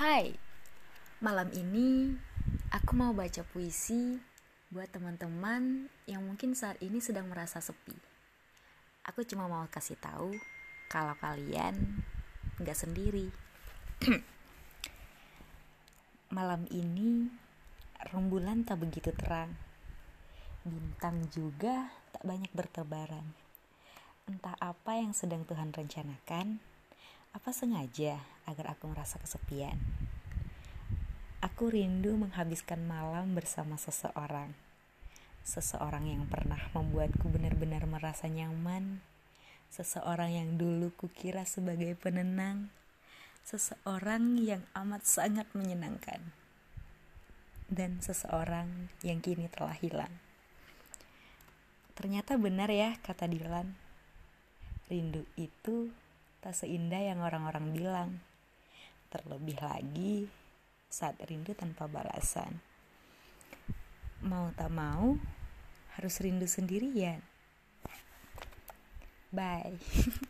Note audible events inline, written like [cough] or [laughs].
Hai, malam ini aku mau baca puisi buat teman-teman yang mungkin saat ini sedang merasa sepi. Aku cuma mau kasih tahu kalau kalian nggak sendiri. [clears throat] malam ini rembulan tak begitu terang, bintang juga tak banyak bertebaran. Entah apa yang sedang Tuhan rencanakan, apa sengaja agar aku merasa kesepian? Aku rindu menghabiskan malam bersama seseorang. Seseorang yang pernah membuatku benar-benar merasa nyaman. Seseorang yang dulu kukira sebagai penenang. Seseorang yang amat sangat menyenangkan. Dan seseorang yang kini telah hilang. Ternyata benar ya kata Dilan. Rindu itu tak seindah yang orang-orang bilang. Terlebih lagi saat rindu tanpa balasan. Mau tak mau, harus rindu sendirian. Bye. [laughs]